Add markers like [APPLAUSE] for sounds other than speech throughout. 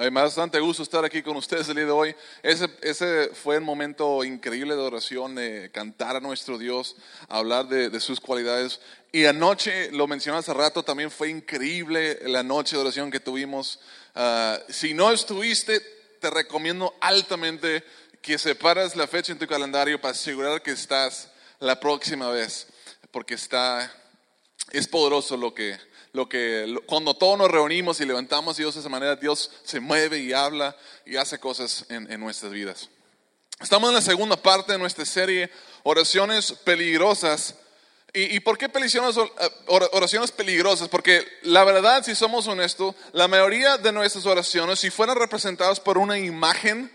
Me da bastante gusto estar aquí con ustedes el día de hoy. Ese, ese fue el momento increíble de oración, de cantar a nuestro Dios, hablar de, sus cualidades. Y anoche, lo mencioné hace rato, también fue increíble la noche de oración que tuvimos. Ah, si no estuviste, te recomiendo altamente que separes la fecha en tu calendario para asegurar que estás la próxima vez, porque está, es poderoso lo que, lo que cuando todos nos reunimos y levantamos Dios de esa manera, Dios se mueve y habla y hace cosas en, nuestras vidas. Estamos en la segunda parte de nuestra serie, oraciones peligrosas. ¿Y, por qué eh, oraciones peligrosas? Porque la verdad, si somos honestos, la mayoría de nuestras oraciones, si fueran representadas por una imagen,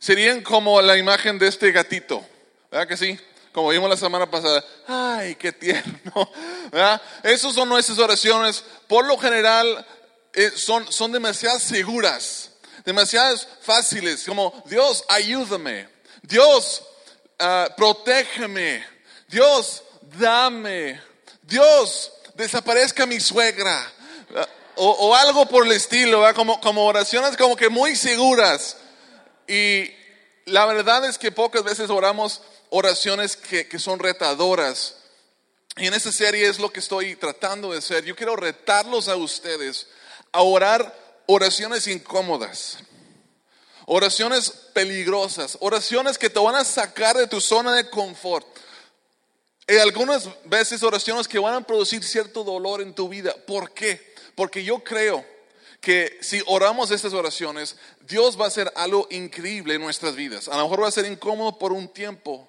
serían como la imagen de este gatito. ¿Verdad que sí? Como vimos la semana pasada, ay, qué tierno. [LAUGHS] Esas son nuestras oraciones. Por lo general eh, son, son demasiado seguras, demasiadas fáciles, como Dios, ayúdame. Dios, uh, protégeme. Dios, dame. Dios, desaparezca mi suegra. O, algo por el estilo, como, como oraciones como que muy seguras. Y la verdad es que pocas veces oramos oraciones que, son retadoras. Y en esta serie es lo que estoy tratando de hacer. Yo quiero retarlos a ustedes a orar oraciones incómodas, oraciones peligrosas, oraciones que te van a sacar de tu zona de confort. Y algunas veces oraciones que van a producir cierto dolor en tu vida. ¿Por qué? Porque yo creo que si oramos estas oraciones, Dios va a hacer algo increíble en nuestras vidas. A lo mejor va a ser incómodo por un tiempo,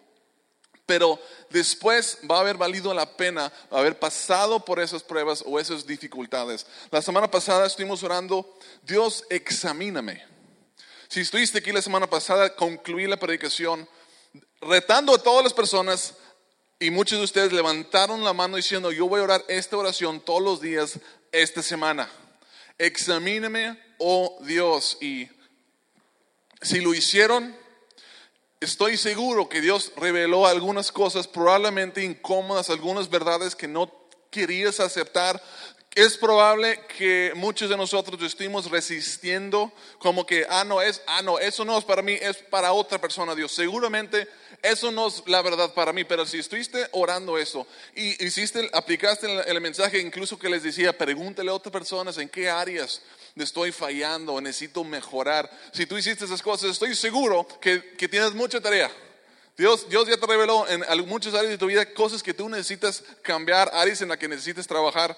pero después va a haber valido la pena haber pasado por esas pruebas o esas dificultades. La semana pasada estuvimos orando, Dios, examíname. Si estuviste aquí la semana pasada, concluí la predicación retando a todas las personas y muchos de ustedes levantaron la mano diciendo, yo voy a orar esta oración todos los días esta semana. Examíname, oh Dios. Y si lo hicieron, estoy seguro que Dios reveló algunas cosas probablemente incómodas, algunas verdades que no querías aceptar. Es probable que muchos de nosotros estemos resistiendo como que, ah, no, es, ah, no, eso no es para mí, es para otra persona, Dios. Seguramente eso no es la verdad para mí, pero si estuviste orando eso y hiciste, aplicaste el, mensaje incluso que les decía, pregúntale a otras personas en qué áreas estoy fallando, necesito mejorar. Si tú hiciste esas cosas, estoy seguro que, tienes mucha tarea. Dios, Dios ya te reveló en muchas áreas de tu vida cosas que tú necesitas cambiar, áreas en las que necesitas trabajar.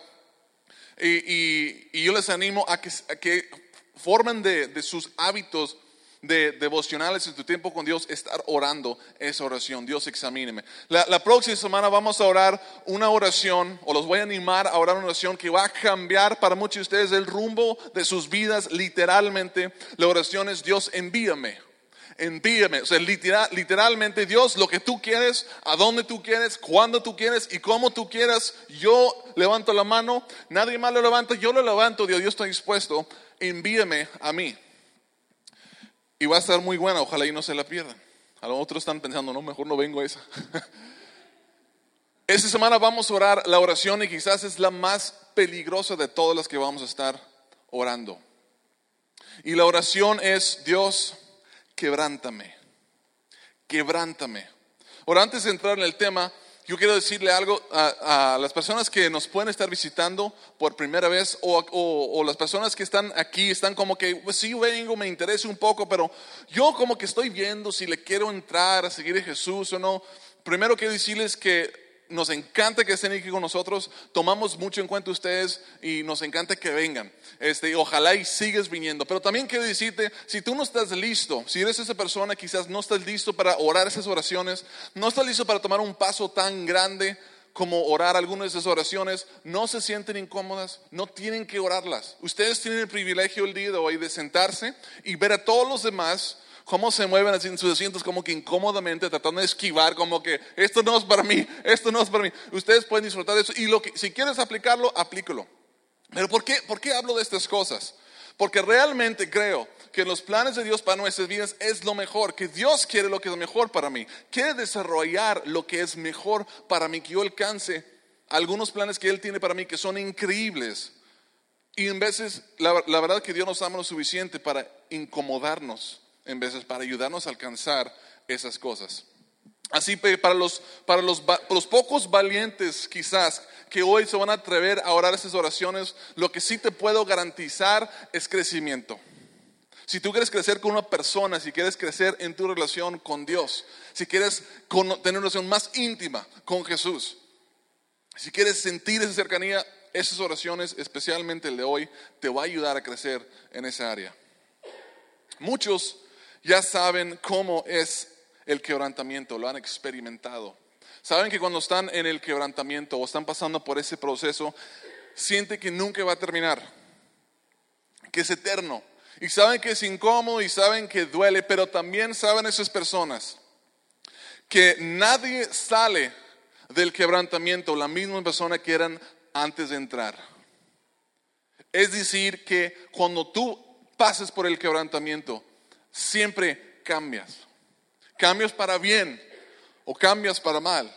Y, yo les animo a que, que formen de, de sus hábitos de devocionales en tu tiempo con Dios, estar orando esa oración. Dios examíneme. La, la, próxima semana vamos a orar una oración, o los voy a animar a orar una oración que va a cambiar para muchos de ustedes el rumbo de sus vidas, literalmente. La oración es Dios envíame. Envíame, o sea, literalmente Dios, lo que tú quieres, a dónde tú quieres, cuándo tú quieres y cómo tú quieras, yo levanto la mano, nadie más lo levanta, yo lo levanto, Dios, yo estoy dispuesto, envíame a mí. Y va a estar muy buena, ojalá y no se la pierdan. A lo otros están pensando, no, mejor no vengo a esa. [LAUGHS] Esta semana vamos a orar la oración y quizás es la más peligrosa de todas las que vamos a estar orando. Y la oración es, Dios, quebrántame, quebrántame. Ahora, antes de entrar en el tema, yo quiero decirle algo a, las personas que nos pueden estar visitando por primera vez o, las personas que están aquí, están como que, pues sí, vengo, me interesa un poco, pero yo como que estoy viendo si le quiero entrar a seguir a Jesús o no. Primero quiero decirles que nos encanta que estén aquí con nosotros, tomamos mucho en cuenta ustedes y nos encanta que vengan. Este, ojalá y sigues viniendo. Pero también quiero decirte, si tú no estás listo, si eres esa persona, quizás no estás listo para orar esas oraciones, no estás listo para tomar un paso tan grande como orar algunas de esas oraciones, no se sienten incómodas, no tienen que orarlas. Ustedes tienen el privilegio el día de hoy de sentarse y ver a todos los demás cómo se mueven en sus asientos como que incómodamente tratando de esquivar, como que esto no es para mí, esto no es para mí. Ustedes pueden disfrutar de eso y lo que, si quieres aplicarlo, aplícalo. Pero ¿por qué, ¿por qué hablo de estas cosas? Porque realmente creo que los planes de Dios para nuestras vidas es lo mejor, que Dios quiere lo que es mejor para mí, quiere desarrollar lo que es mejor para mí, que yo alcance algunos planes que Él tiene para mí que son increíbles. Y en veces, la, la verdad que Dios nos ama lo suficiente para incomodarnos, en veces para ayudarnos a alcanzar esas cosas. Así que para los, para los, va- los pocos valientes quizás que hoy se van a atrever a orar esas oraciones, lo que sí te puedo garantizar es crecimiento. Si tú quieres crecer con una persona, si quieres crecer en tu relación con Dios, si quieres tener una relación más íntima con Jesús, si quieres sentir esa cercanía, esas oraciones, especialmente el de hoy, te va a ayudar a crecer en esa área. Muchos ya saben cómo es el quebrantamiento, lo han experimentado. Saben que cuando están en el quebrantamiento o están pasando por ese proceso, sienten que nunca va a terminar, que es eterno. Y saben que es incómodo y saben que duele, pero también saben esas personas que nadie sale del quebrantamiento la misma persona que eran antes de entrar. Es decir, que cuando tú pases por el quebrantamiento, siempre cambias. Cambias para bien o cambias para mal,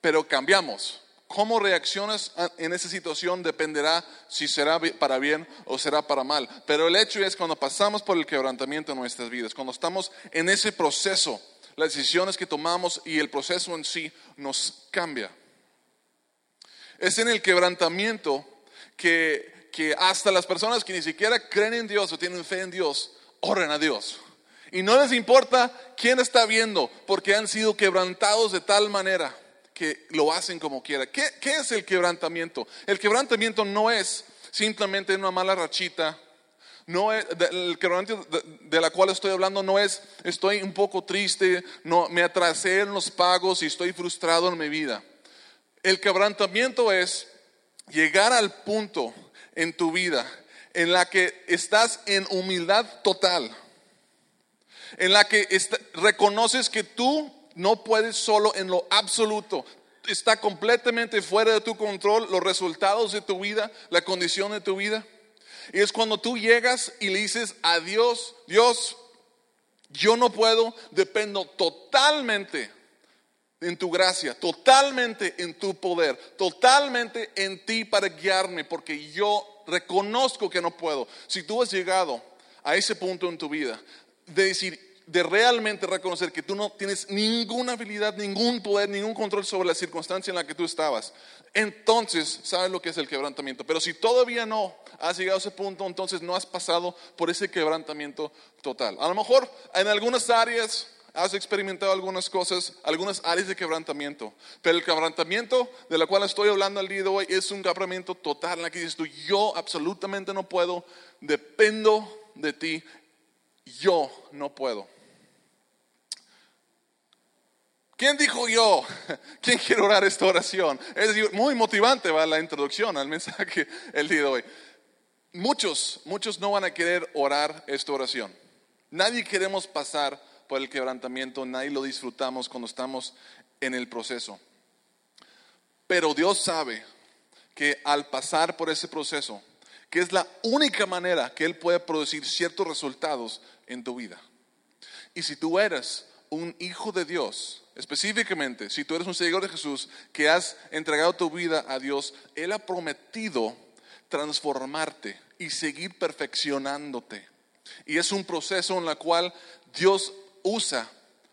pero cambiamos. Cómo reaccionas a- en esa situación dependerá si será para bien o será para mal. Pero el hecho es cuando pasamos por el quebrantamiento en nuestras vidas, cuando estamos en ese proceso, las decisiones que tomamos y el proceso en sí nos cambia. Es en el quebrantamiento que, que hasta las personas que ni siquiera creen en Dios o tienen fe en Dios, oren a Dios. Y no les importa quién está viendo, porque han sido quebrantados de tal manera que lo hacen como quiera. ¿Qué, es el quebrantamiento? El quebrantamiento no es simplemente una mala rachita. No el quebrantamiento de, de la cual estoy hablando no es estoy un poco triste, no me atrasé en los pagos y estoy frustrado en mi vida. El quebrantamiento es llegar al punto en tu vida en la que estás en humildad total, en la que reconoces que tú no puedes solo en lo absoluto. Está completamente fuera de tu control los resultados de tu vida, la condición de tu vida. Y es cuando tú llegas y le dices a Dios, Dios, yo no puedo, dependo totalmente en tu gracia, totalmente en tu poder, totalmente en ti para guiarme, porque yo reconozco que no puedo. Si tú has llegado a ese punto en tu vida de decir, de realmente reconocer que tú no tienes ninguna habilidad, ningún poder, ningún control sobre la circunstancia en la que tú estabas, entonces sabes lo que es el quebrantamiento. Pero si todavía no has llegado a ese punto, entonces no has pasado por ese quebrantamiento total. A lo mejor en algunas áreas has experimentado algunas cosas, algunas áreas de quebrantamiento, pero el quebrantamiento de la cual estoy hablando el día de hoy es un quebrantamiento total en la que dices tú, yo absolutamente no puedo, dependo de ti, yo no puedo. ¿Quién dijo yo? [LAUGHS] ¿Quién quiere orar esta oración? Es muy motivante va la introducción al mensaje el día de hoy. Muchos, muchos no van a querer orar esta oración. Nadie queremos pasar por el quebrantamiento, nadie lo disfrutamos cuando estamos en el proceso. Pero Dios sabe que al pasar por ese proceso, que es la única manera que Él puede producir ciertos resultados en tu vida. Y si tú eres un hijo de Dios, específicamente, si tú eres un seguidor de Jesús, que has entregado tu vida a Dios, Él ha prometido transformarte y seguir perfeccionándote. Y es un proceso en el cual Dios usa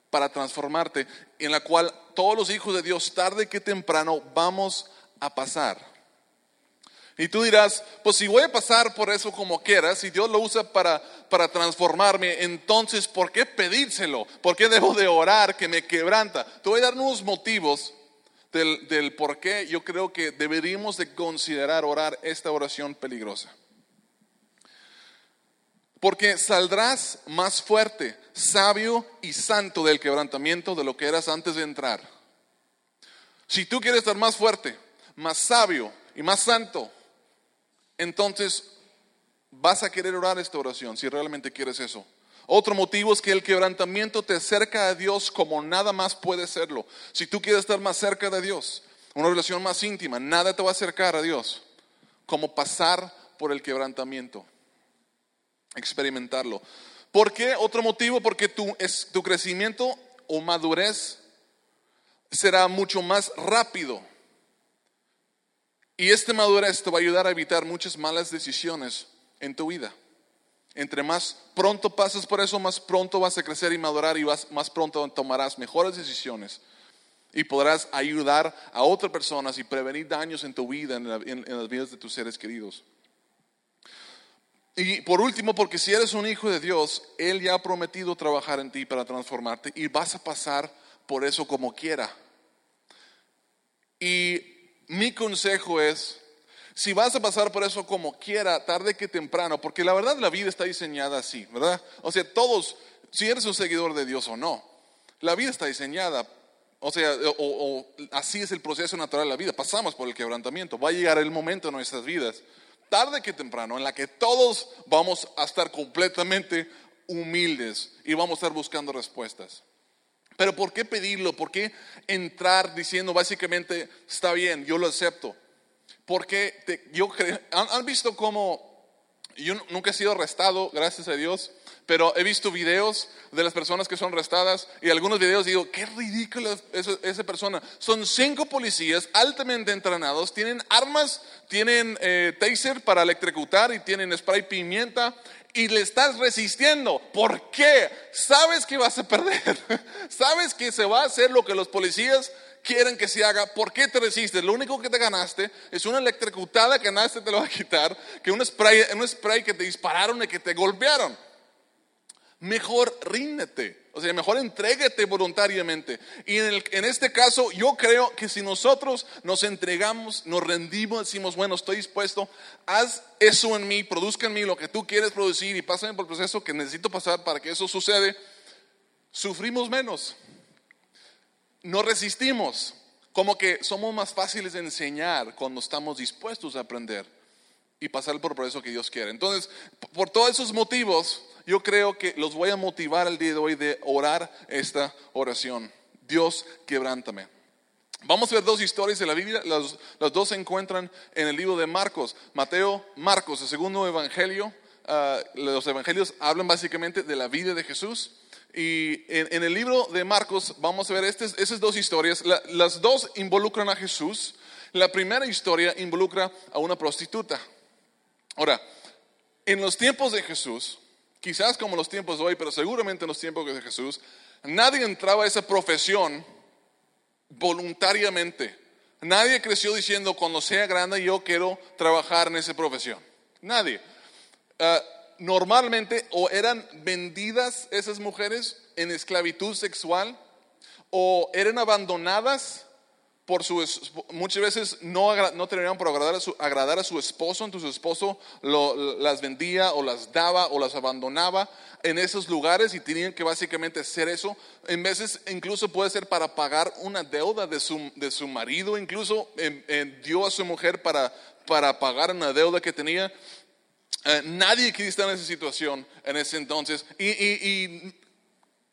para transformarte, en la cual todos los hijos de Dios, tarde que temprano, vamos a pasar. Y tú dirás, pues si voy a pasar por eso como quieras, si Dios lo usa para, para transformarme, entonces ¿por qué pedírselo? ¿Por qué debo de orar que me quebranta? Te voy a dar unos motivos del, del por qué yo creo que deberíamos de considerar orar esta oración peligrosa. Porque saldrás más fuerte, sabio y santo del quebrantamiento de lo que eras antes de entrar. Si tú quieres estar más fuerte, más sabio y más santo, entonces vas a querer orar esta oración si realmente quieres eso. Otro motivo es que el quebrantamiento te acerca a Dios como nada más puede serlo. Si tú quieres estar más cerca de Dios, una relación más íntima, nada te va a acercar a Dios como pasar por el quebrantamiento, experimentarlo. ¿Por qué? Otro motivo, porque tu, tu crecimiento o madurez será mucho más rápido Y esta madurez te va a ayudar a evitar muchas malas decisiones en tu vida. Entre más pronto pases por eso, más pronto vas a crecer y madurar y más pronto tomarás mejores decisiones y podrás ayudar a otras personas y prevenir daños en tu vida, en las vidas de tus seres queridos. Y por último, porque si eres un hijo de Dios, Él ya ha prometido trabajar en ti para transformarte y vas a pasar por eso como quiera. Y mi consejo es, si vas a pasar por eso como quiera, tarde que temprano, porque la verdad la vida está diseñada así, ¿verdad? O sea, todos, si eres un seguidor de Dios o no, la vida está diseñada, o sea, o, así es el proceso natural de la vida, pasamos por el quebrantamiento, va a llegar el momento en nuestras vidas, tarde que temprano, en la que todos vamos a estar completamente humildes y vamos a estar buscando respuestas. Pero ¿por qué pedirlo? ¿Por qué entrar diciendo básicamente, está bien, yo lo acepto? Porque yo creo, ¿han, visto cómo, yo nunca he sido arrestado, gracias a Dios, pero he visto videos de las personas que son arrestadas y algunos videos digo, qué ridícula esa, esa persona. Son cinco policías altamente entrenados, tienen armas, tienen eh, taser para electrocutar y tienen spray pimienta y le estás resistiendo. ¿Por qué? Sabes que vas a perder. [LAUGHS] Sabes que se va a hacer lo que los policías quieren que se haga. ¿Por qué te resistes? Lo único que te ganaste es una electrocutada que nadie te lo va a quitar, que un spray, un spray que te dispararon y que te golpearon. Mejor ríndete. O sea, mejor entréguete voluntariamente. Y en, en, este caso, yo creo que si nosotros nos entregamos, nos rendimos, decimos, bueno, estoy dispuesto, haz eso en mí, produzca en mí lo que tú quieres producir y pásame por el proceso que necesito pasar para que eso suceda, sufrimos menos. No resistimos. Como que somos más fáciles de enseñar cuando estamos dispuestos a aprender y pasar por el proceso que Dios quiere. Entonces, por todos esos motivos, yo creo que los voy a motivar el día de hoy de orar esta oración. Dios, quebrántame. Vamos a ver dos historias de la Biblia, las, dos se encuentran en el libro de Marcos, Mateo, Marcos, el segundo evangelio. Ah, los evangelios hablan básicamente de la vida de Jesús. Y en, el libro de Marcos vamos a ver esas dos historias. las dos involucran a Jesús. La primera historia involucra a una prostituta. Ahora, en los tiempos de Jesús, quizás como los tiempos de hoy, pero seguramente en los tiempos de Jesús, nadie entraba a esa profesión voluntariamente. Nadie creció diciendo, cuando sea grande yo quiero trabajar en esa profesión. Nadie. Ah, normalmente o eran vendidas esas mujeres en esclavitud sexual o eran abandonadas por su, muchas veces no, no terminaban por agradar a, su, agradar a su esposo, entonces su esposo las vendía o las daba o las abandonaba en esos lugares y tenían que básicamente hacer eso. En veces incluso puede ser para pagar una deuda de su, de su marido, incluso dio a su mujer para, para pagar una deuda que tenía. Eh, nadie quería estar en esa situación en ese entonces. Y, y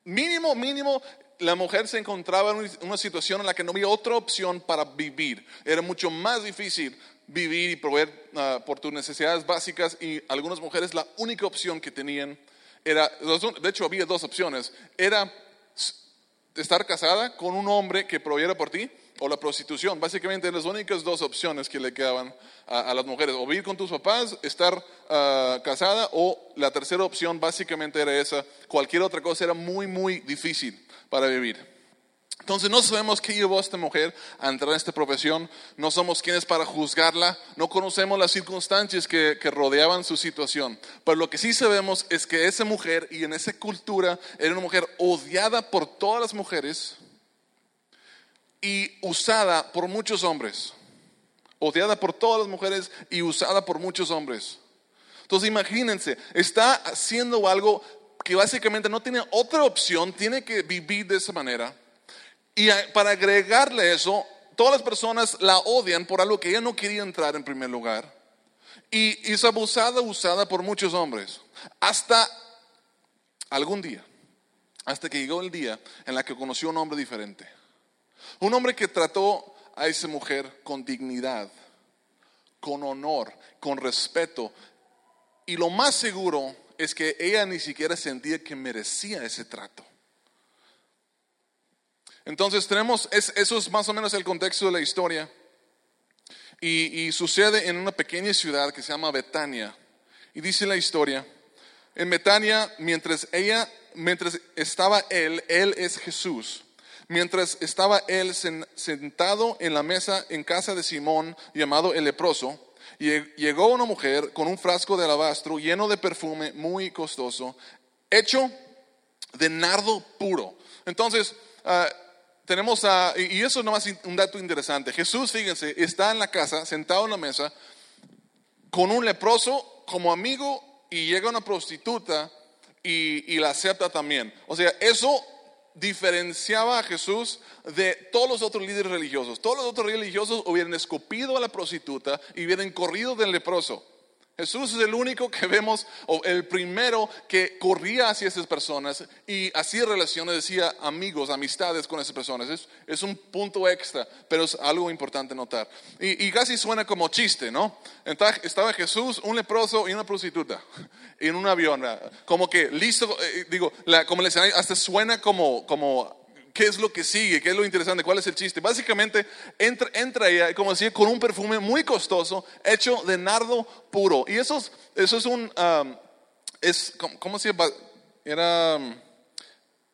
mínimo, mínimo, la mujer se encontraba en una situación en la que no había otra opción para vivir. Era mucho más difícil vivir y proveer uh, por tus necesidades básicas y algunas mujeres la única opción que tenían era, de hecho había dos opciones, era estar casada con un hombre que proveyera por ti o la prostitución. Básicamente las únicas dos opciones que le quedaban a, las mujeres, o vivir con tus papás, estar uh, casada o la tercera opción básicamente era esa. Cualquier otra cosa era muy, muy difícil para vivir. Entonces no sabemos qué llevó a esta mujer a entrar en esta profesión, no somos quienes para juzgarla, no conocemos las circunstancias que, rodeaban su situación, pero lo que sí sabemos es que esa mujer y en esa cultura era una mujer odiada por todas las mujeres y usada por muchos hombres, odiada por todas las mujeres y usada por muchos hombres. Entonces imagínense, está haciendo algo que básicamente no tiene otra opción, tiene que vivir de esa manera. Y para agregarle eso, todas las personas la odian por algo que ella no quería entrar en primer lugar. Y, es abusada, usada por muchos hombres. Hasta algún día, hasta que llegó el día en la que conoció un hombre diferente. Un hombre que trató a esa mujer con dignidad, con honor, con respeto. Y lo más seguro es que ella ni siquiera sentía que merecía ese trato. Entonces tenemos, eso es más o menos el contexto de la historia. Y, sucede en una pequeña ciudad que se llama Betania. Y dice la historia, en Betania, mientras ella, mientras estaba él, él es Jesús, mientras estaba él sen- sentado en la mesa en casa de Simón, llamado el leproso, llegó una mujer con un frasco de alabastro lleno de perfume muy costoso, hecho de nardo puro. Entonces, ah, tenemos a, y eso es nomás un dato interesante. Jesús, fíjense, está en la casa, sentado en la mesa, con un leproso como amigo y llega una prostituta y, y la acepta también. O sea, eso diferenciaba a Jesús de todos los otros líderes religiosos. Todos los otros religiosos hubieran escupido a la prostituta y hubieran corrido del leproso. Jesús es el único que vemos, o el primero que corría hacia esas personas y hacía relaciones, decía amigos, amistades con esas personas. Es, un punto extra, pero es algo importante notar. Y, casi suena como chiste, ¿no? Entonces, estaba Jesús, un leproso y una prostituta [LAUGHS] en un avión, como que listo, eh, digo, la, como les hasta suena como, como ¿Qué es lo que sigue? ¿Qué es lo interesante? ¿Cuál es el chiste? Básicamente entra, entra ella, como decía, con un perfume muy costoso hecho de nardo puro. Y eso es, eso es un, es, ¿cómo, se llama? Era,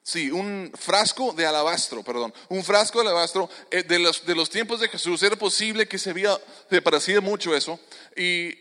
sí, un frasco de alabastro, perdón. Un frasco de alabastro eh, de, los, de los tiempos de Jesús. Era posible que se veía, se parecía mucho eso. Y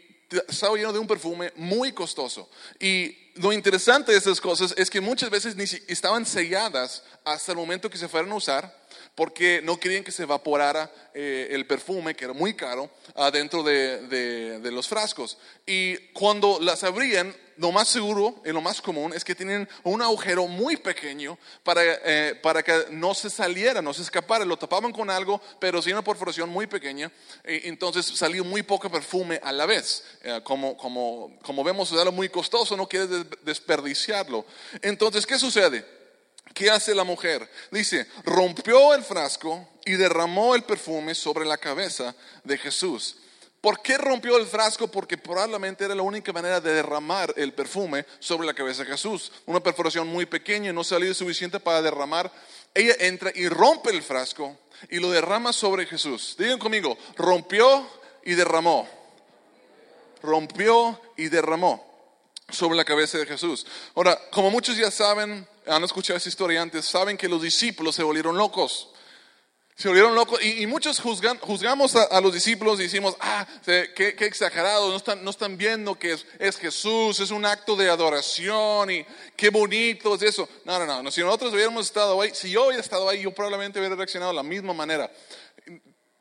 estaba lleno de un perfume muy costoso. Y lo interesante de estas cosas es que muchas veces ni estaban selladas hasta el momento que se fueran a usar porque no querían que se evaporara eh, el perfume, que era muy caro, adentro de, de- de los frascos. Y cuando las abrían, lo más seguro y lo más común es que tienen un agujero muy pequeño para, eh, para que no se saliera, no se escapara. Lo tapaban con algo, pero sin una perforación muy pequeña. entonces salía muy poco perfume a la vez. Eh, como, como, como vemos, es algo muy costoso, no quieres des- desperdiciarlo. Entonces, ¿qué sucede? ¿Qué hace la mujer? Dice, rompió el frasco y derramó el perfume sobre la cabeza de Jesús. ¿Por qué rompió el frasco? Porque probablemente era la única manera de derramar el perfume sobre la cabeza de Jesús. Una perforación muy pequeña y no salía suficiente para derramar. Ella entra y rompe el frasco y lo derrama sobre Jesús. Digan conmigo, rompió y derramó. Rompió y derramó sobre la cabeza de Jesús. Ahora, como muchos ya saben, han escuchado esta historia antes, saben que los discípulos se volvieron locos. Se volvieron locos y, muchos juzgamos a, los discípulos y decimos, ah, qué, qué exagerado, no están, no están viendo que es, es Jesús, es un acto de adoración y qué bonito es eso. No, no, no, si nosotros hubiéramos estado ahí, si yo hubiera estado ahí, yo probablemente hubiera reaccionado de la misma manera.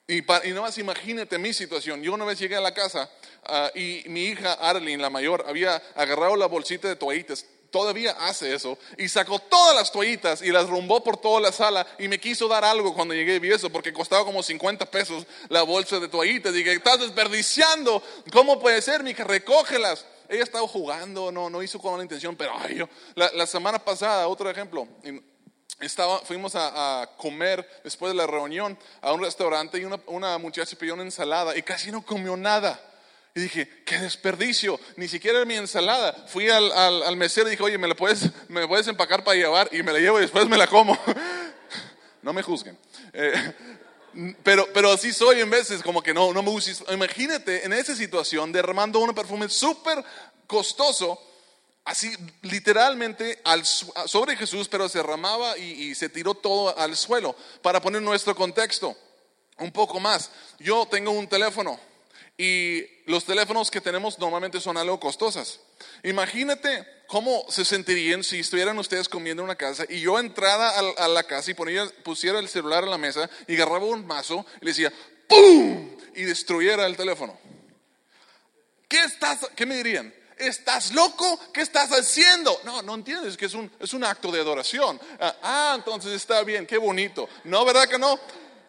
Y, pa- y nada más imagínate mi situación. Yo una vez llegué a la casa ah, y mi hija Arlene, la mayor, había agarrado la bolsita de toallitas. Todavía hace eso. Y sacó todas las toallitas y las rumbó por toda la sala. Y me quiso dar algo cuando llegué y vi eso, porque costaba como 50 pesos la bolsa de toallitas. Dije, estás desperdiciando. ¿Cómo puede ser, mija? Recógelas. Ella estaba jugando, no, no hizo con la intención, pero ay, yo, la, la semana pasada, otro ejemplo, estaba, fuimos a, a comer después de la reunión a un restaurante y una, una muchacha pidió una ensalada y casi no comió nada. Y dije, qué desperdicio, ni siquiera era mi ensalada. Fui al, al, al mesero y dije, oye, ¿me la puedes, [LAUGHS] me puedes empacar para llevar? Y me la llevo y después me la como. [LAUGHS] no me juzguen. Eh, pero, pero así soy en veces, como que no, no me gusta. Imagínate en esa situación derramando un perfume súper costoso así literalmente al sobre Jesús, pero se derramaba y, y se tiró todo al suelo. Para poner nuestro contexto un poco más, yo tengo un teléfono y los teléfonos que tenemos normalmente son algo costosas. Imagínate cómo se sentirían si estuvieran ustedes comiendo en una casa y yo entrara a, la casa y ponía, pusiera el celular en la mesa y agarraba un mazo y le decía ¡pum! y destruyera el teléfono. ¿Qué, estás, ¿Qué me dirían? ¿Estás loco? ¿Qué estás haciendo? No, no entiendes que es un, es un acto de adoración. Ah, ah, entonces está bien, qué bonito. No, ¿verdad que no?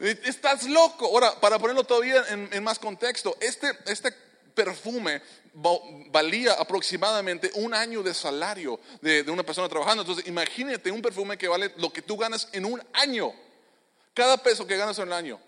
Estás loco. Ahora, para ponerlo todavía en, más contexto, este, este perfume va- valía aproximadamente un año de salario de, de una persona trabajando. Entonces, imagínate un perfume que vale lo que tú ganas en un año. Cada peso que ganas en un año.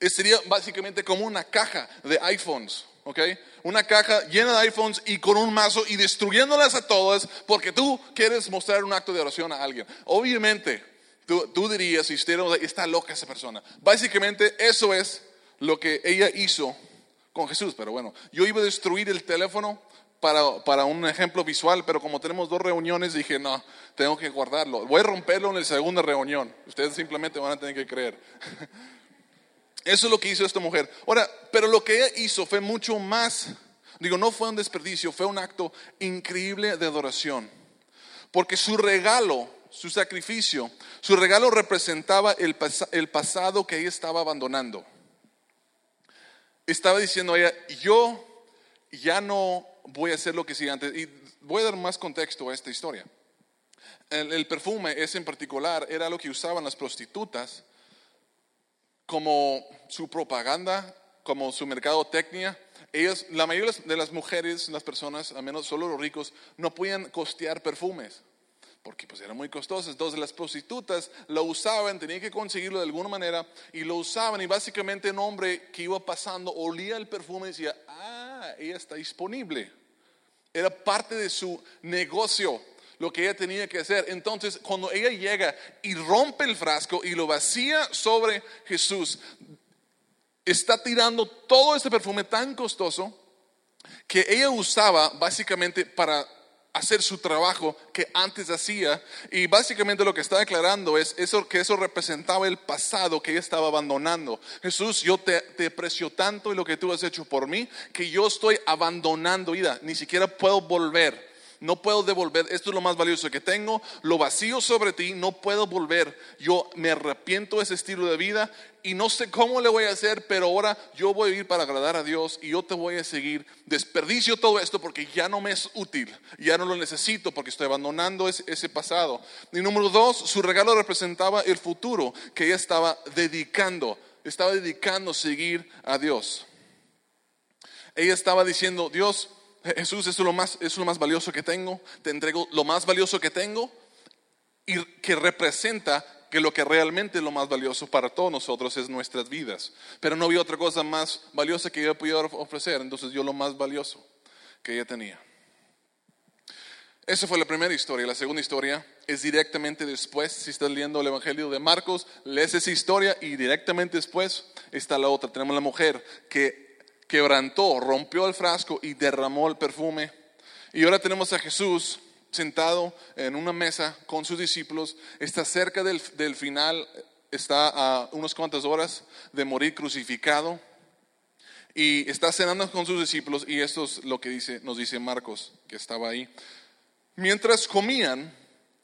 Eh, sería básicamente como una caja de iPhones, ¿ok? Una caja llena de iPhones y con un mazo y destruyéndolas a todas porque tú quieres mostrar un acto de oración a alguien. Obviamente, tú, dirías, si no- está loca esa persona. Básicamente eso es lo que ella hizo con Jesús. Pero bueno, yo iba a destruir el teléfono para, para, un ejemplo visual, pero como tenemos dos reuniones, dije, no, tengo que guardarlo. Voy a romperlo en la segunda reunión. Ustedes simplemente van a tener que creer. [LAUGHS] Eso es lo que hizo esta mujer. Ahora, pero lo que ella hizo fue mucho más, digo, no fue un desperdicio, fue un acto increíble de adoración. Porque su regalo, su sacrificio, su regalo representaba el, el pasado que ella estaba abandonando. Estaba diciendo a ella, yo ya no voy a hacer lo que hacía antes. Y voy a dar más contexto a esta historia. El, perfume, ese en particular, era lo que usaban las prostitutas como su propaganda, como su mercadotecnia. Ellos, la mayoría de las mujeres, las personas, al menos solo los ricos, no podían costear perfumes porque pues eran muy costosos. Entonces las prostitutas lo usaban, tenían que conseguirlo de alguna manera y lo usaban y básicamente un hombre que iba pasando olía el perfume y decía, ah, ella está disponible. Era parte de su negocio lo que ella tenía que hacer. Entonces, cuando ella llega y rompe el frasco y lo vacía sobre Jesús, está tirando todo este perfume tan costoso que ella usaba básicamente para hacer su trabajo que antes hacía. Y básicamente lo que está declarando es eso, que eso representaba el pasado que ella estaba abandonando. Jesús, yo te, te tanto y lo que tú has hecho por mí, que yo estoy abandonando, ida, ni siquiera puedo volver no puedo devolver, esto es lo más valioso que tengo, lo vacío sobre ti, no puedo volver. Yo me arrepiento de ese estilo de vida y no sé cómo le voy a hacer, pero ahora yo voy a ir para agradar a Dios y yo te voy a seguir. Desperdicio todo esto porque ya no me es útil, ya no lo necesito porque estoy abandonando ese, pasado. Y número dos, su regalo representaba el futuro que ella estaba dedicando, estaba dedicando a seguir a Dios. Ella estaba diciendo, Dios, Jesús, es lo más, es lo más valioso que tengo, te entrego lo más valioso que tengo y que representa que lo que realmente es lo más valioso para todos nosotros es nuestras vidas. Pero no había otra cosa más valiosa que yo pudiera ofrecer, entonces yo lo más valioso que ella tenía. Esa fue la primera historia. La segunda historia es directamente después. Si estás leyendo el Evangelio de Marcos, lees esa historia y directamente después está la otra. Tenemos la mujer que quebrantó, rompió el frasco y derramó el perfume. Y ahora tenemos a Jesús sentado en una mesa con sus discípulos, está cerca del, final, está a unas cuantas horas de morir crucificado y está cenando con sus discípulos y esto es lo que dice, nos dice Marcos, que estaba ahí. Mientras comían,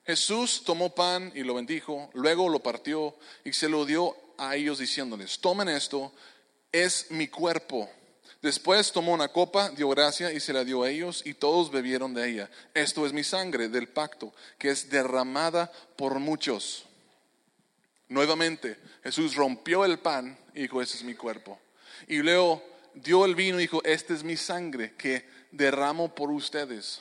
Jesús tomó pan y lo bendijo, luego lo partió y se lo dio a ellos diciéndoles, tomen esto, es mi cuerpo Después tomó una copa, dio gracia y se la dio a ellos y todos bebieron de ella. Esto es mi sangre del pacto, que es derramada por muchos. Nuevamente, Jesús rompió el pan y dijo, este es mi cuerpo. Y luego dio el vino y dijo, este es mi sangre que derramo por ustedes.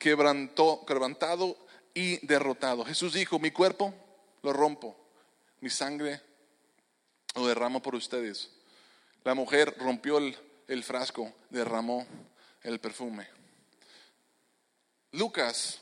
Quebrantó, quebrantado y derrotado. Jesús dijo, mi cuerpo lo rompo, mi sangre lo derramo por ustedes. La mujer rompió el el frasco, derramó el perfume. Lucas,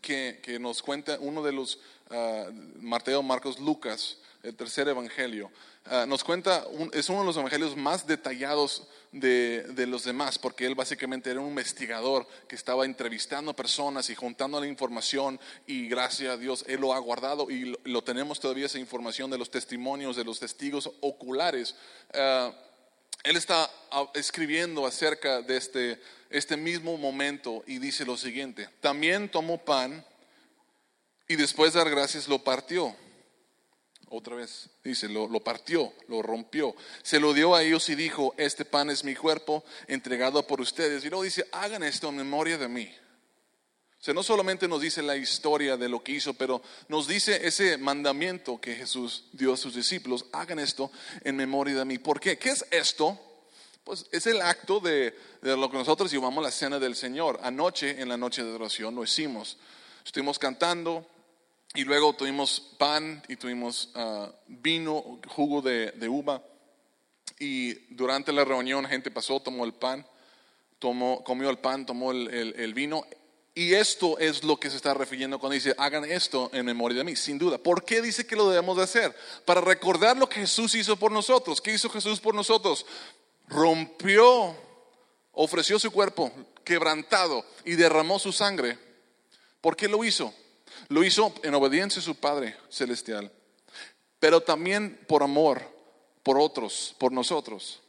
que, nos cuenta uno de los, uh, Mateo, Marcos, Lucas, el tercer evangelio, ah, nos cuenta, es uno de los evangelios más detallados de, de, los demás, porque él básicamente era un investigador que estaba entrevistando personas y juntando la información y gracias a Dios él lo ha guardado y lo, tenemos todavía esa información de los testimonios, de los testigos oculares. Uh, él está ah, escribiendo acerca de este, este mismo momento y dice lo siguiente, también tomó pan y después de dar gracias lo partió. Otra vez, dice, lo, lo, partió, lo rompió, se lo dio a ellos y dijo, este pan es mi cuerpo entregado por ustedes. Y luego dice, hagan esto en memoria de mí. O sea, no solamente nos dice la historia de lo que hizo, pero nos dice ese mandamiento que Jesús dio a sus discípulos, hagan esto en memoria de mí. ¿Por qué? ¿Qué es esto? Pues es el acto de, lo que nosotros llamamos la cena del Señor. Anoche, en la noche de oración, lo hicimos. Estuvimos cantando y luego tuvimos pan y tuvimos ah, vino, jugo de, uva. Y durante la reunión, gente pasó, tomó el pan, tomó, comió el pan, tomó el, el vino Y esto es lo que se está refiriendo cuando dice, hagan esto en memoria de mí, sin duda. ¿Por qué dice que lo debemos de hacer? Para recordar lo que Jesús hizo por nosotros. ¿Qué hizo Jesús por nosotros? Rompió, ofreció su cuerpo quebrantado y derramó su sangre. ¿Por qué lo hizo? Lo hizo en obediencia a su Padre Celestial, pero también por amor, por otros, por nosotros.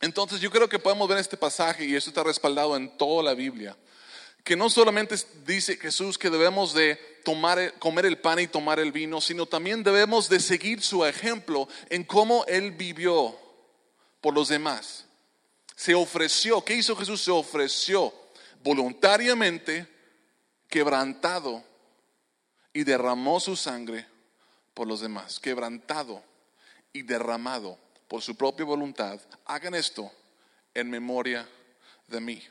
Entonces yo creo que podemos ver este pasaje y esto está respaldado en toda la Biblia que no solamente dice Jesús que debemos de tomar, comer el pan y tomar el vino, sino también debemos de seguir su ejemplo en cómo Él vivió por los demás. Se ofreció, ¿qué hizo Jesús? Se ofreció voluntariamente, quebrantado, y derramó su sangre por los demás, quebrantado y derramado por su propia voluntad. Hagan esto en memoria de mí.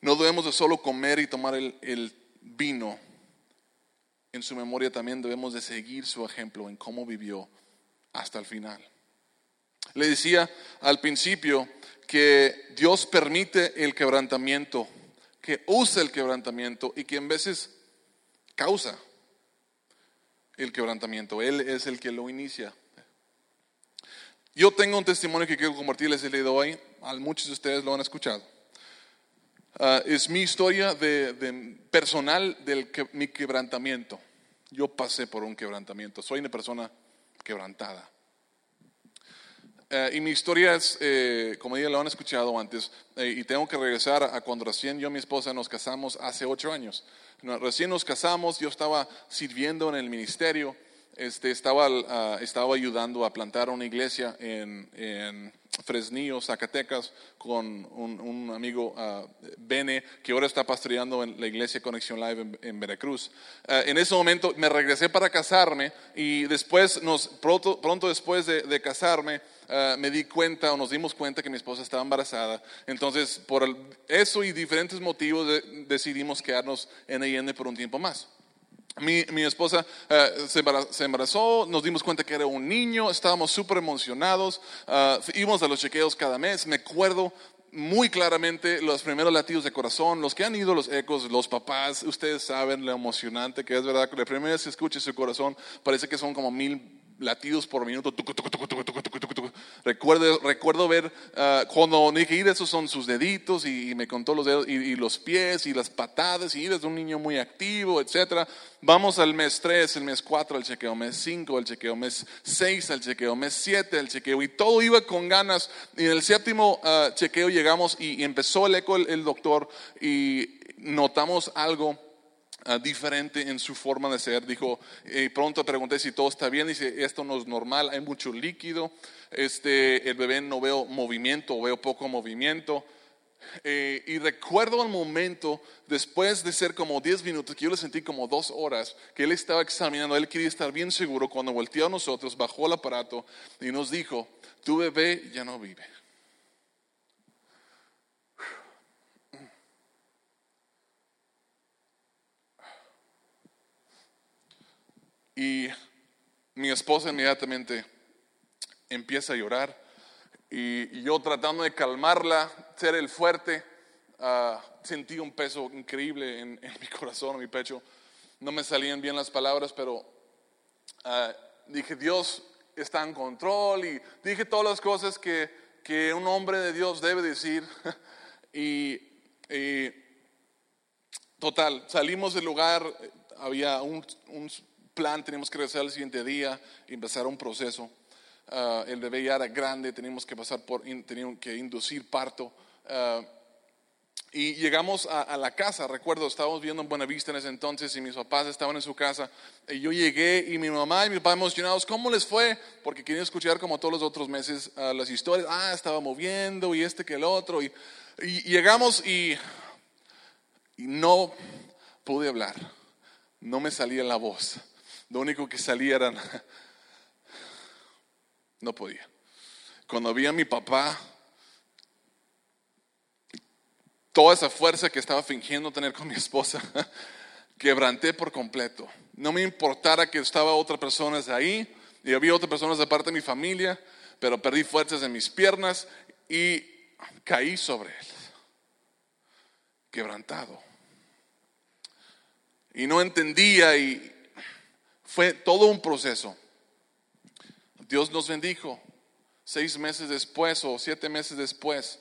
No debemos de solo comer y tomar el, vino. En su memoria también debemos de seguir su ejemplo en cómo vivió hasta el final. Le decía al principio que Dios permite el quebrantamiento, que usa el quebrantamiento y que en veces causa el quebrantamiento. Él es el que lo inicia. Yo tengo un testimonio que quiero compartirles el día de hoy. Muchos de ustedes lo han escuchado. Ah, es mi historia de, personal de mi quebrantamiento. Yo pasé por un quebrantamiento, soy una persona quebrantada. Ah, y mi historia es, eh, como ya lo han escuchado antes, eh, y tengo que regresar a cuando recién yo y mi esposa nos casamos hace ocho años. recién nos casamos, yo estaba sirviendo en el ministerio, este, estaba, ah, estaba ayudando a plantar una iglesia en, en Fresnillo, Zacatecas, con un, amigo uh, Bene, que ahora está pastoreando en la iglesia Conexión Live en, Veracruz. Uh, en ese momento me regresé para casarme y después, nos, pronto, pronto después de, casarme, uh, me di cuenta o nos dimos cuenta que mi esposa estaba embarazada. Entonces, por eso y diferentes motivos decidimos quedarnos en IN por un tiempo más. Mi, mi esposa eh, se, embarazó, nos dimos cuenta que era un niño, estábamos súper emocionados, uh, íbamos a los chequeos cada mes, me acuerdo muy claramente los primeros latidos de corazón, los que han ido los ecos, los papás, ustedes saben lo emocionante que es, ¿verdad? La primera vez que escuche su corazón parece que son como mil latidos por minuto. Recuerdo, recuerdo ver uh, cuando dije, esos son sus deditos y, me contó los dedos y, los pies y las patadas y eres un niño muy activo, etcétera. Vamos al mes 3, el mes 4 al chequeo, mes 5 al chequeo, mes 6 al chequeo, mes 7 al chequeo y todo iba con ganas. Y en el séptimo uh, chequeo llegamos y, empezó el eco el doctor y notamos algo Ah, diferente en su forma de ser. Dijo, y pronto pregunté si todo está bien. Dice, esto no es normal, hay mucho líquido. Este, el bebé no veo movimiento, veo poco movimiento. Eh, y recuerdo el momento, después de ser como 10 minutos, que yo le sentí como dos horas, que él estaba examinando, él quería estar bien seguro, cuando volteó a nosotros, bajó el aparato y nos dijo, tu bebé ya no vive. Y mi esposa inmediatamente empieza a llorar y, yo tratando de calmarla, ser el fuerte, ah, sentí un peso increíble en, mi [LAUGHS] corazón, en mi pecho. No me salían bien las palabras, pero ah, dije, Dios está en control y dije todas las cosas que, que un hombre de Dios debe decir. [LAUGHS] y, total, salimos del lugar, había un, un plan, teníamos que regresar el siguiente día y empezar un proceso. Ah, el bebé ya era grande, teníamos que pasar por, teníamos que inducir parto. Ah, y llegamos a, la casa, recuerdo, estábamos viendo en Buenavista en ese entonces y mis papás estaban en su casa. Y yo llegué y mi mamá y mi papá emocionados, ¿cómo les fue? Porque querían escuchar como todos los otros meses ah, las historias. Ah, estaba moviendo y este que el otro. Y, llegamos y, y no pude hablar, no me salía la voz. Lo único que salía eran... No podía. Cuando vi a mi papá, toda esa fuerza que estaba fingiendo tener con mi esposa, [LAUGHS] quebranté por completo. No me importara que estaba otra persona ahí y había otras personas de parte de mi familia, pero perdí fuerzas en mis piernas y caí sobre él. quebrantado. Y no entendía y fue todo un proceso. Dios nos bendijo. Seis meses después o siete meses después,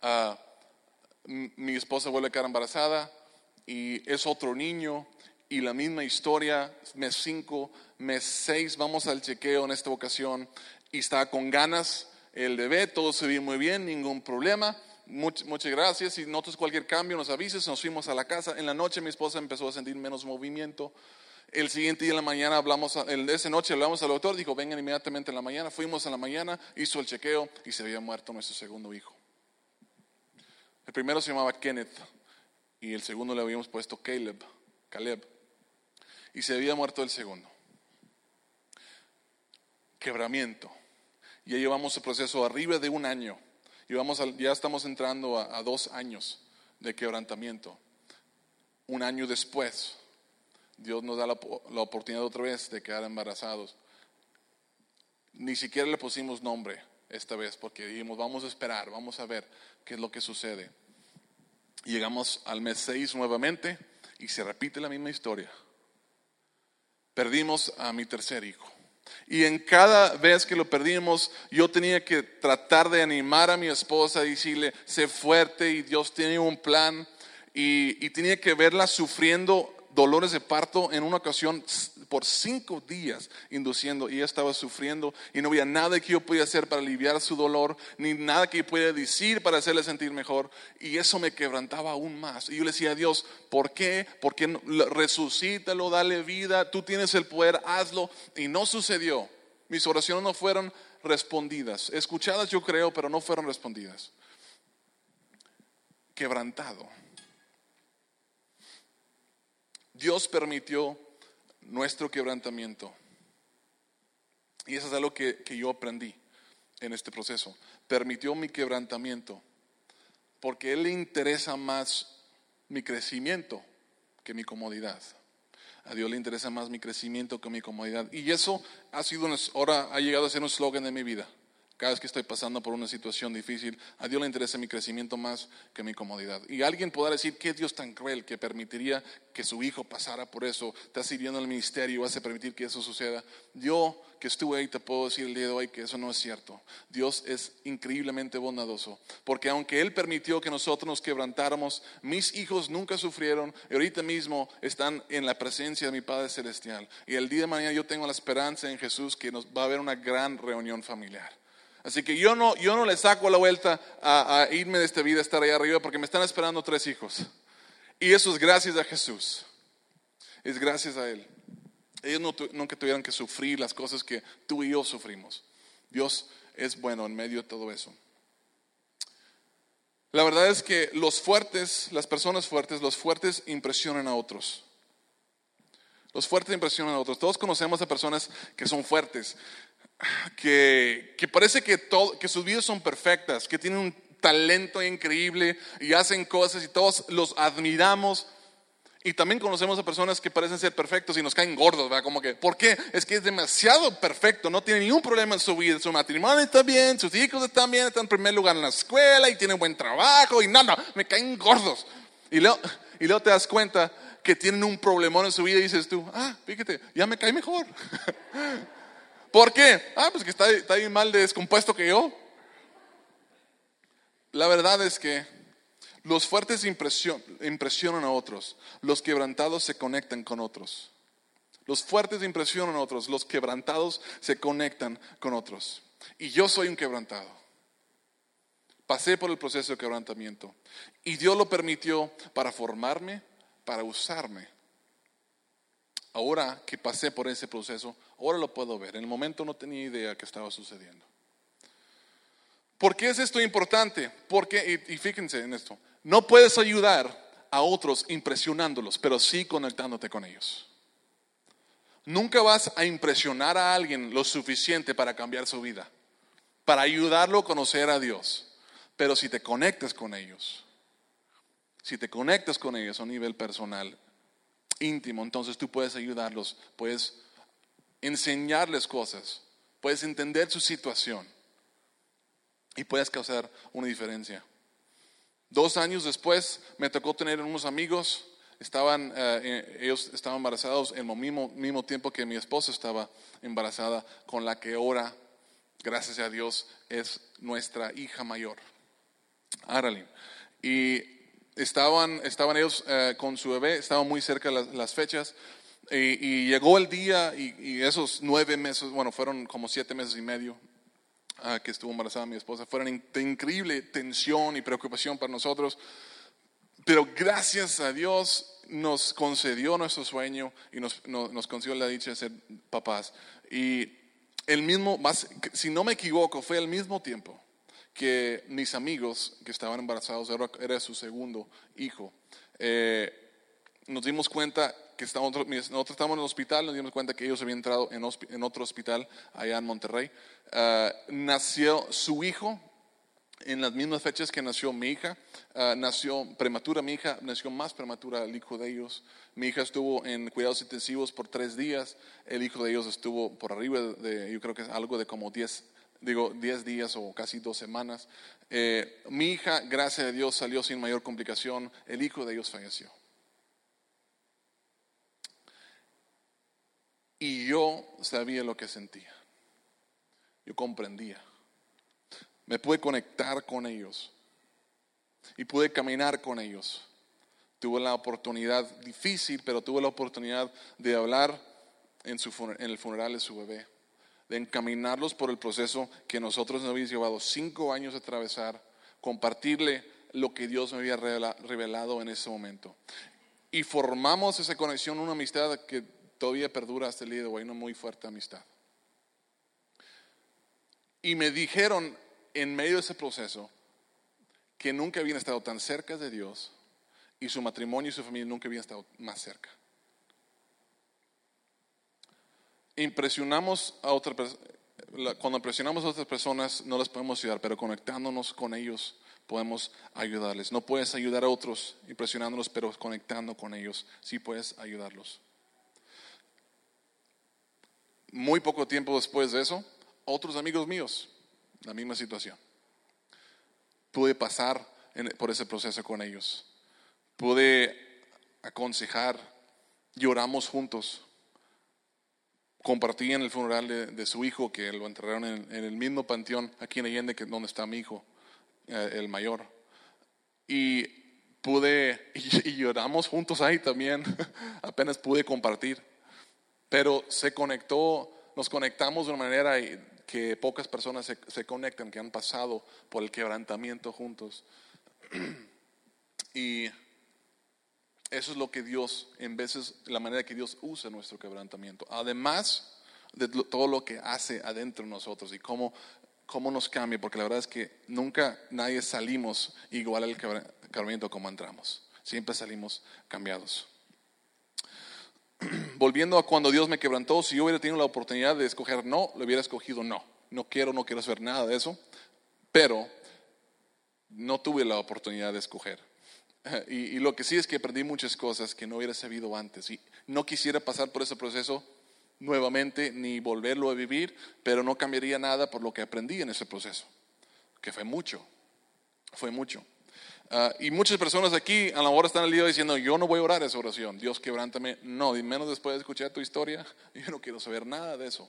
ah, mi esposa vuelve a quedar embarazada y es otro niño y la misma historia, mes cinco, mes seis, vamos al chequeo en esta ocasión y está con ganas el bebé, todo se ve muy bien, ningún problema. muchas gracias. Si notas cualquier cambio, nos avises. Nos fuimos a la casa. En la noche mi esposa empezó a sentir menos movimiento. El siguiente día en la mañana hablamos, esa noche hablamos al doctor, dijo, vengan inmediatamente en la mañana. Fuimos en la mañana, hizo el chequeo y se había muerto nuestro segundo hijo. El primero se llamaba Kenneth y el segundo le habíamos puesto Caleb, Caleb. Y se había muerto el segundo. Quebramiento. Ya llevamos el proceso arriba de un año. Y ya estamos entrando a dos años de quebrantamiento. Un año después, Dios nos da la, oportunidad otra vez de quedar embarazados. Ni siquiera le pusimos nombre esta vez porque dijimos, vamos a esperar, vamos a ver qué es lo que sucede. llegamos al mes 6 nuevamente y se repite la misma historia. Perdimos a mi tercer hijo. Y en cada vez que lo perdimos, yo tenía que tratar de animar a mi esposa y decirle, sé fuerte y Dios tiene un plan. Y, y tenía que verla sufriendo dolores de parto en una ocasión por cinco días induciendo y ella estaba sufriendo y no había nada que yo podía hacer para aliviar su dolor, ni nada que yo pudiera decir para hacerle sentir mejor. Y eso me quebrantaba aún más. Y yo le decía a Dios, ¿por qué? Porque resucítalo, dale vida, tú tienes el poder, hazlo. Y no sucedió. Mis oraciones no fueron respondidas. Escuchadas yo creo, pero no fueron respondidas. Quebrantado. Dios permitió nuestro quebrantamiento. Y eso es algo que, que yo aprendí en este proceso. Permitió mi quebrantamiento porque Él le interesa más mi crecimiento que mi comodidad. A Dios le interesa más mi crecimiento que mi comodidad. Y eso ha sido, ahora ha llegado a ser un slogan de mi vida. Cada vez que estoy pasando por una situación difícil, a Dios le interesa mi crecimiento más que mi comodidad. Y alguien podrá decir, ¿qué Dios tan cruel que permitiría que su hijo pasara por eso? Está sirviendo en el ministerio y vas a permitir que eso suceda. Yo que estuve ahí te puedo decir el día de hoy que eso no es cierto. Dios es increíblemente bondadoso. Porque aunque Él permitió que nosotros nos quebrantáramos, mis hijos nunca sufrieron y ahorita mismo están en la presencia de mi Padre Celestial. Y el día de mañana yo tengo la esperanza en Jesús que nos va a haber una gran reunión familiar. Así que yo no, yo no le saco la vuelta a, irme de esta vida, estar ahí arriba, porque me están esperando tres hijos. Y eso es gracias a Jesús. Es gracias a Él. Ellos no, nunca tuvieron que sufrir las cosas que tú y yo sufrimos. Dios es bueno en medio de todo eso. La verdad es que los fuertes, las personas fuertes, los fuertes impresionan a otros. Los fuertes impresionan a otros. Todos conocemos a personas que son fuertes que, parece que, todo, que sus vidas son perfectas, que tienen un talento increíble y hacen cosas y todos los admiramos. Y también conocemos a personas que parecen ser perfectos y nos caen gordos, ¿verdad? Como que, ¿por qué? Es que es demasiado perfecto, no tiene ningún problema en su vida, su matrimonio está bien, sus hijos están bien, están en primer lugar en la escuela y tienen buen trabajo y nada, me caen gordos. Y luego, y luego te das cuenta que tienen un problemón en su vida y dices tú, ah, fíjate, ya me cae mejor. [LAUGHS] ¿Por qué? Ah, pues que está, está ahí mal de descompuesto que yo. La verdad es que los fuertes impresionan a otros, los quebrantados se conectan con otros. Los fuertes impresionan a otros, los quebrantados se conectan con otros. Y yo soy un quebrantado. Pasé por el proceso de quebrantamiento y Dios lo permitió para formarme, para usarme Ahora que pasé por ese proceso, ahora lo puedo ver. En el momento no tenía idea que estaba sucediendo. ¿Por qué es esto importante? Porque, y, fíjense en esto, no puedes ayudar a otros impresionándolos, pero sí conectándote con ellos. Nunca vas a impresionar a alguien lo suficiente para cambiar su vida, para ayudarlo a conocer a Dios. Pero si te conectas con ellos, si te conectas con ellos a nivel personal, íntimo, entonces tú puedes ayudarlos, puedes enseñarles cosas, puedes entender su situación y puedes causar una diferencia. Dos años después me tocó tener unos amigos, estaban, eh, ellos estaban embarazados en el mismo, mismo tiempo que mi esposa estaba embarazada, con la que ahora, gracias a Dios, es nuestra hija mayor, Aralyn. Y estaban, estaban ellos eh, con su bebé, estaban muy cerca las, las fechas. Y, llegó el día y, esos nueve meses, bueno, fueron como siete meses y medio ah, que estuvo embarazada mi esposa, fueron de increíble tensión y preocupación para nosotros. Pero gracias a Dios nos concedió nuestro sueño y nos, nos, concedió la dicha de ser papás. Y el mismo, más, si no me equivoco, fue el mismo tiempo que mis amigos que estaban embarazados, era, su segundo hijo. Eh, nos dimos cuenta que estábamos, nosotros estábamos en el hospital, nos dimos cuenta que ellos habían entrado en, otro hospital allá en Monterrey. Ah, nació su hijo en las mismas fechas que nació mi hija. Ah, nació prematura mi hija, nació más prematura el hijo de ellos. Mi hija estuvo en cuidados intensivos por tres días. El hijo de ellos estuvo por arriba de, yo creo que es algo de como diez digo, 10 días o casi dos semanas. Eh, mi hija, gracias a Dios, salió sin mayor complicación. El hijo de ellos falleció. Y yo sabía lo que sentía. Yo comprendía. Me pude conectar con ellos. Y pude caminar con ellos. Tuve la oportunidad, difícil, pero tuve la oportunidad de hablar en, su, en el funeral de su bebé de encaminarlos por el proceso que nosotros nos habíamos llevado cinco años a atravesar, compartirle lo que Dios me había revelado en ese momento. Y formamos esa conexión, una amistad que todavía perdura hasta el día de hoy, una muy fuerte amistad. Y me dijeron en medio de ese proceso que nunca habían estado tan cerca de Dios y su matrimonio y su familia nunca habían estado más cerca. impresionamos a otra cuando impresionamos a otras personas no les podemos ayudar, pero conectándonos con ellos podemos ayudarles. No puedes ayudar a otros impresionándolos, pero conectando con ellos sí puedes ayudarlos. Muy poco tiempo después de eso, otros amigos míos, la misma situación. Pude pasar por ese proceso con ellos. Pude aconsejar, lloramos juntos compartí en el funeral de, su hijo, que lo enterraron en, el mismo panteón aquí en Allende, que donde está mi hijo, eh, el mayor. Y pude, [LAUGHS] y, lloramos juntos ahí también, [LAUGHS] apenas pude compartir. Pero se conectó, nos conectamos de una manera que pocas personas se, se conectan, que han pasado por el quebrantamiento juntos. [CLEARS THROAT] Y eso es lo que Dios, en veces, la manera que Dios usa nuestro quebrantamiento. Además de todo lo que hace adentro de nosotros y cómo, cómo nos cambia, porque la verdad es que nunca nadie salimos igual al quebrantamiento como entramos. Siempre salimos cambiados. Volviendo a cuando Dios me quebrantó, si yo hubiera tenido la oportunidad de escoger no, lo hubiera escogido no. No quiero, no quiero saber nada de eso, pero no tuve la oportunidad de escoger. [LAUGHS] Y, lo que sí es que aprendí muchas cosas que no hubiera sabido antes. Y no quisiera pasar por ese proceso nuevamente ni volverlo a vivir, pero no cambiaría nada por lo que aprendí en ese proceso, que fue mucho, fue mucho. Ah, y muchas personas aquí a lo mejor están al día diciendo, yo no voy a orar esa oración, Dios quebrántame. No, y menos después de escuchar tu historia, [LAUGHS] yo no quiero saber nada de eso.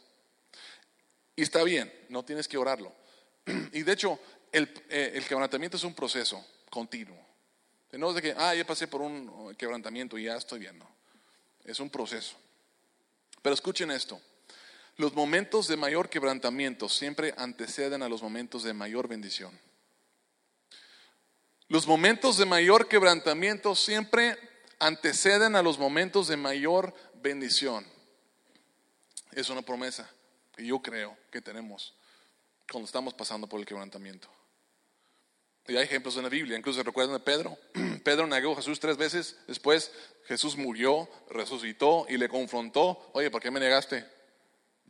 Y está bien, no tienes que orarlo. [CLEARS THROAT] Y de hecho, el, eh, el quebrantamiento es un proceso continuo. No es de que, ah, ya pasé por un quebrantamiento y ya estoy viendo. Es un proceso. Pero escuchen esto. Los momentos de mayor quebrantamiento siempre anteceden a los momentos de mayor bendición. Los momentos de mayor quebrantamiento siempre anteceden a los momentos de mayor bendición. Es una promesa que yo creo que tenemos cuando estamos pasando por el quebrantamiento. Y hay ejemplos en la Biblia, incluso recuerdan de Pedro. [CLEARS THROAT] Pedro negó a Jesús tres veces, después Jesús murió, resucitó y le confrontó, oye, ¿por qué me negaste?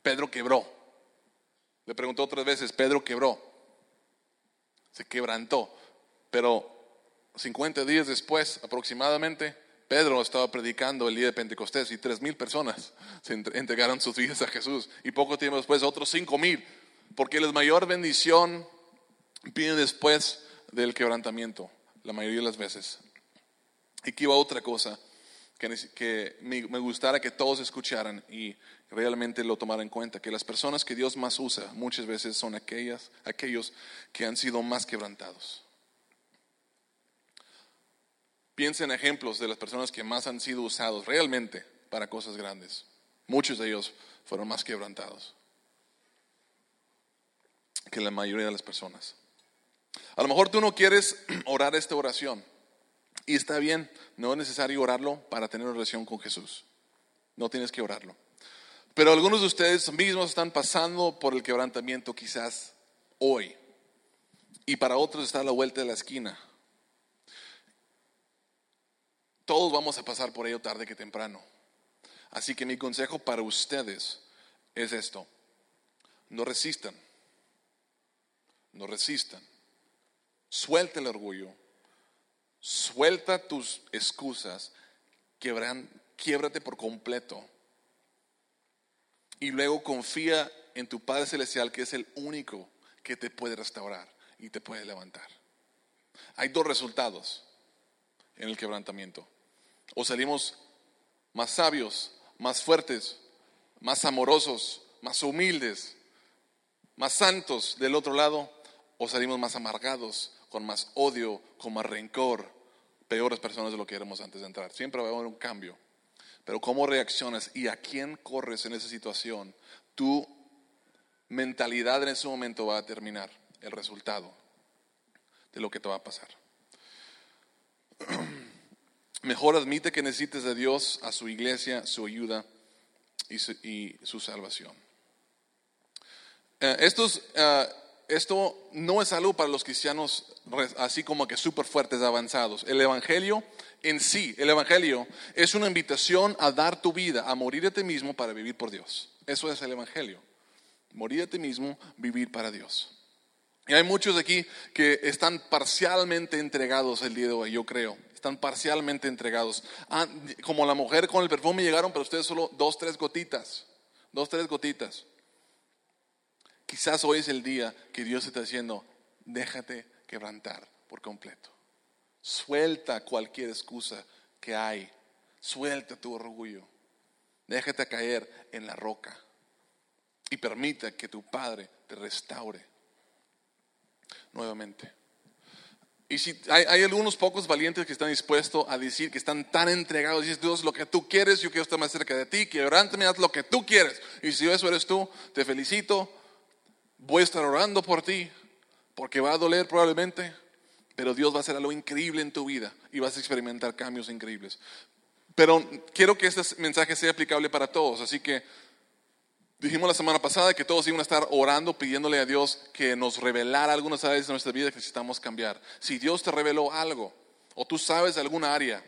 Pedro quebró. Le preguntó tres veces, Pedro quebró. Se quebrantó. Pero 50 días después aproximadamente, Pedro estaba predicando el día de Pentecostés y tres mil personas se entregaron sus vidas a Jesús. Y poco tiempo después otros cinco mil. Porque la mayor bendición viene después del quebrantamiento. la mayoría de las veces. Y aquí va otra cosa que, me gustara que todos escucharan y realmente lo tomaran en cuenta, que las personas que Dios más usa muchas veces son aquellas, aquellos que han sido más quebrantados. Piensa en ejemplos de las personas que más han sido usados realmente para cosas grandes. Muchos de ellos fueron más quebrantados que la mayoría de las personas. A lo mejor tú no quieres [CLEARS THROAT] orar esta oración y está bien, no es necesario orarlo para tener una relación con Jesús. No tienes que orarlo. Pero algunos de ustedes mismos están pasando por el quebrantamiento quizás hoy. Y para otros está a la vuelta de la esquina. Todos vamos a pasar por ello tarde que temprano. Así que mi consejo para ustedes es esto. No resistan. No resistan. Suelta el orgullo. Suelta tus excusas. Quiebran, quiebrate por completo. Y luego confía en tu Padre Celestial, que es el único que te puede restaurar y te puede levantar. Hay dos resultados en el quebrantamiento. O salimos más sabios, más fuertes, más amorosos, más humildes, más santos del otro lado, o salimos más amargados, con más odio, con más rencor, peores personas de lo que éramos antes de entrar. Siempre va a haber un cambio. Pero cómo reaccionas y a quién corres en esa situación, tu mentalidad en ese momento va a determinar el resultado de lo que te va a pasar. [CLEARS THROAT] Mejor admite que necesites de Dios, a su iglesia, su ayuda y su, salvación. Eh, eh, esto no es algo para los cristianos así como que súper fuertes, avanzados. El Evangelio en sí, el Evangelio es una invitación a dar tu vida, a morir a ti mismo para vivir por Dios. Eso es el Evangelio. Morir a ti mismo, vivir para Dios. Y hay muchos aquí que están parcialmente entregados el día de hoy, yo creo. Están parcialmente entregados. Ah, como la mujer con el perfume llegaron, pero ustedes solo dos, tres gotitas. Dos, tres gotitas. Quizás hoy es el día que Dios está diciendo, déjate quebrantar por completo. Suelta cualquier excusa que hay. Suelta tu orgullo. Déjate caer en la roca y permita que tu Padre te restaure nuevamente. Y si hay, algunos pocos valientes que están dispuestos a decir que están tan entregados, dices Dios, lo que tú quieres, yo quiero estar más cerca de ti, que me haz lo que tú quieres. Y si eso eres tú, te felicito, voy a estar orando por ti, porque va a doler probablemente, pero Dios va a hacer algo increíble en tu vida y vas a experimentar cambios increíbles. Pero quiero que este mensaje sea aplicable para todos, así que dijimos la semana pasada que todos iban a estar orando, pidiéndole a Dios que nos revelara algunas áreas de nuestra vida que necesitamos cambiar. Si Dios te reveló algo o tú sabes de alguna área,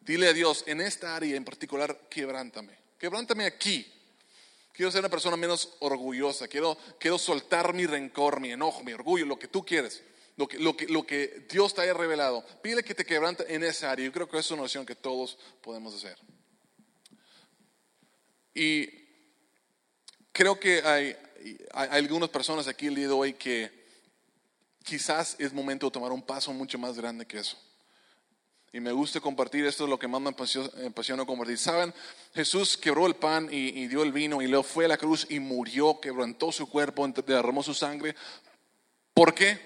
dile a Dios, en esta área en particular, quebrántame. Quebrántame aquí. Quiero ser una persona menos orgullosa. Quiero, quiero soltar mi rencor, mi enojo, mi orgullo, lo que tú quieres. Lo que, lo que, lo que Dios te haya revelado. Pide que te quebrante en esa área. Yo creo que es una opción que todos podemos hacer. Y creo que hay, hay, algunas personas aquí el día de hoy que quizás es momento de tomar un paso mucho más grande que eso. Y me gusta compartir, esto es lo que más me apasiona compartir. Saben, Jesús quebró el pan y, dio el vino y luego fue a la cruz y murió, quebrantó su cuerpo, derramó su sangre. ¿Por qué?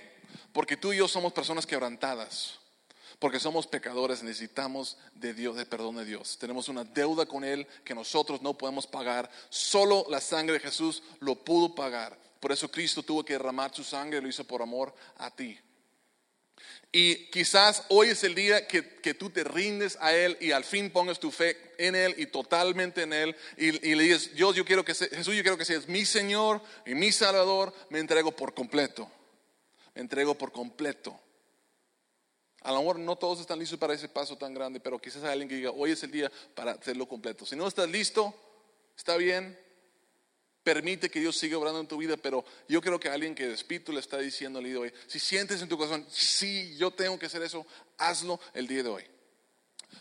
Porque tú y yo somos personas quebrantadas. Porque somos pecadores, necesitamos de Dios, de perdón de Dios. Tenemos una deuda con Él que nosotros no podemos pagar. Solo la sangre de Jesús lo pudo pagar. Por eso Cristo tuvo que derramar su sangre, lo hizo por amor a ti. Y quizás hoy es el día que, tú te rindes a Él y al fin pongas tu fe en Él y totalmente en Él y, le dices, Dios, yo quiero que Jesús, yo quiero que seas mi Señor y mi Salvador, me entrego por completo, me entrego por completo. A lo mejor no todos están listos para ese paso tan grande, pero quizás hay alguien que diga, hoy es el día para hacerlo completo. Si no estás listo, está bien, Permite que Dios siga obrando en tu vida, pero yo creo que alguien que el Espíritu le está diciendo el día de hoy, si sientes en tu corazón, sí, yo tengo que hacer eso, hazlo el día de hoy.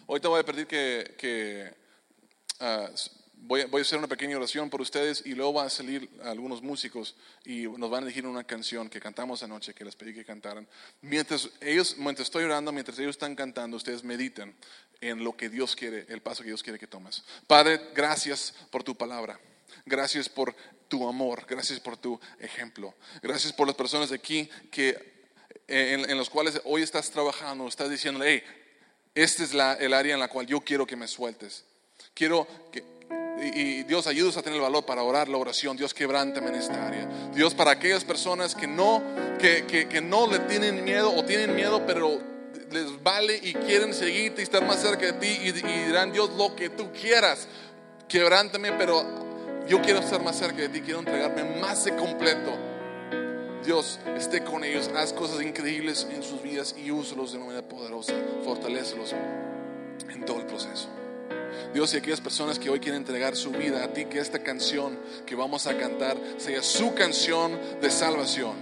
Hoy te voy a pedir que, que ah, Voy, voy, a hacer una pequeña oración por ustedes y luego van a salir algunos músicos y nos van a elegir una canción que cantamos anoche, que les pedí que cantaran. Mientras ellos, mientras estoy orando, mientras ellos están cantando, ustedes mediten en lo que Dios quiere, el paso que Dios quiere que tomes. Padre, gracias por tu palabra. Gracias por tu amor. Gracias por tu ejemplo. Gracias por las personas de aquí que en, los cuales hoy estás trabajando, estás diciendo, hey, este es el área en la cual yo quiero que me sueltes. Quiero que, y, Dios ayúdanos a tener el valor para orar la oración. Dios quebrántame en esta área. Dios para aquellas personas que no, que, que, no le tienen miedo o tienen miedo, pero les vale y quieren seguirte y estar más cerca de ti y, dirán, Dios, lo que tú quieras, quebrántame, pero yo quiero estar más cerca de ti, quiero entregarme más de completo. Dios esté con ellos, haz cosas increíbles en sus vidas y úsalos de manera poderosa, fortalecelos en todo el proceso. Dios y aquellas personas que hoy quieren entregar su vida a ti, que esta canción que vamos a cantar sea su canción de salvación.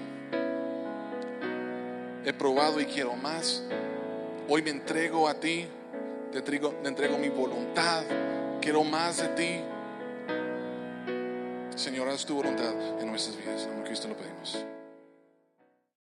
He probado y quiero más. Hoy me entrego a ti, te entrego, entrego mi voluntad, quiero más de ti. Señor, haz tu voluntad en nuestras vidas. En Cristo lo pedimos.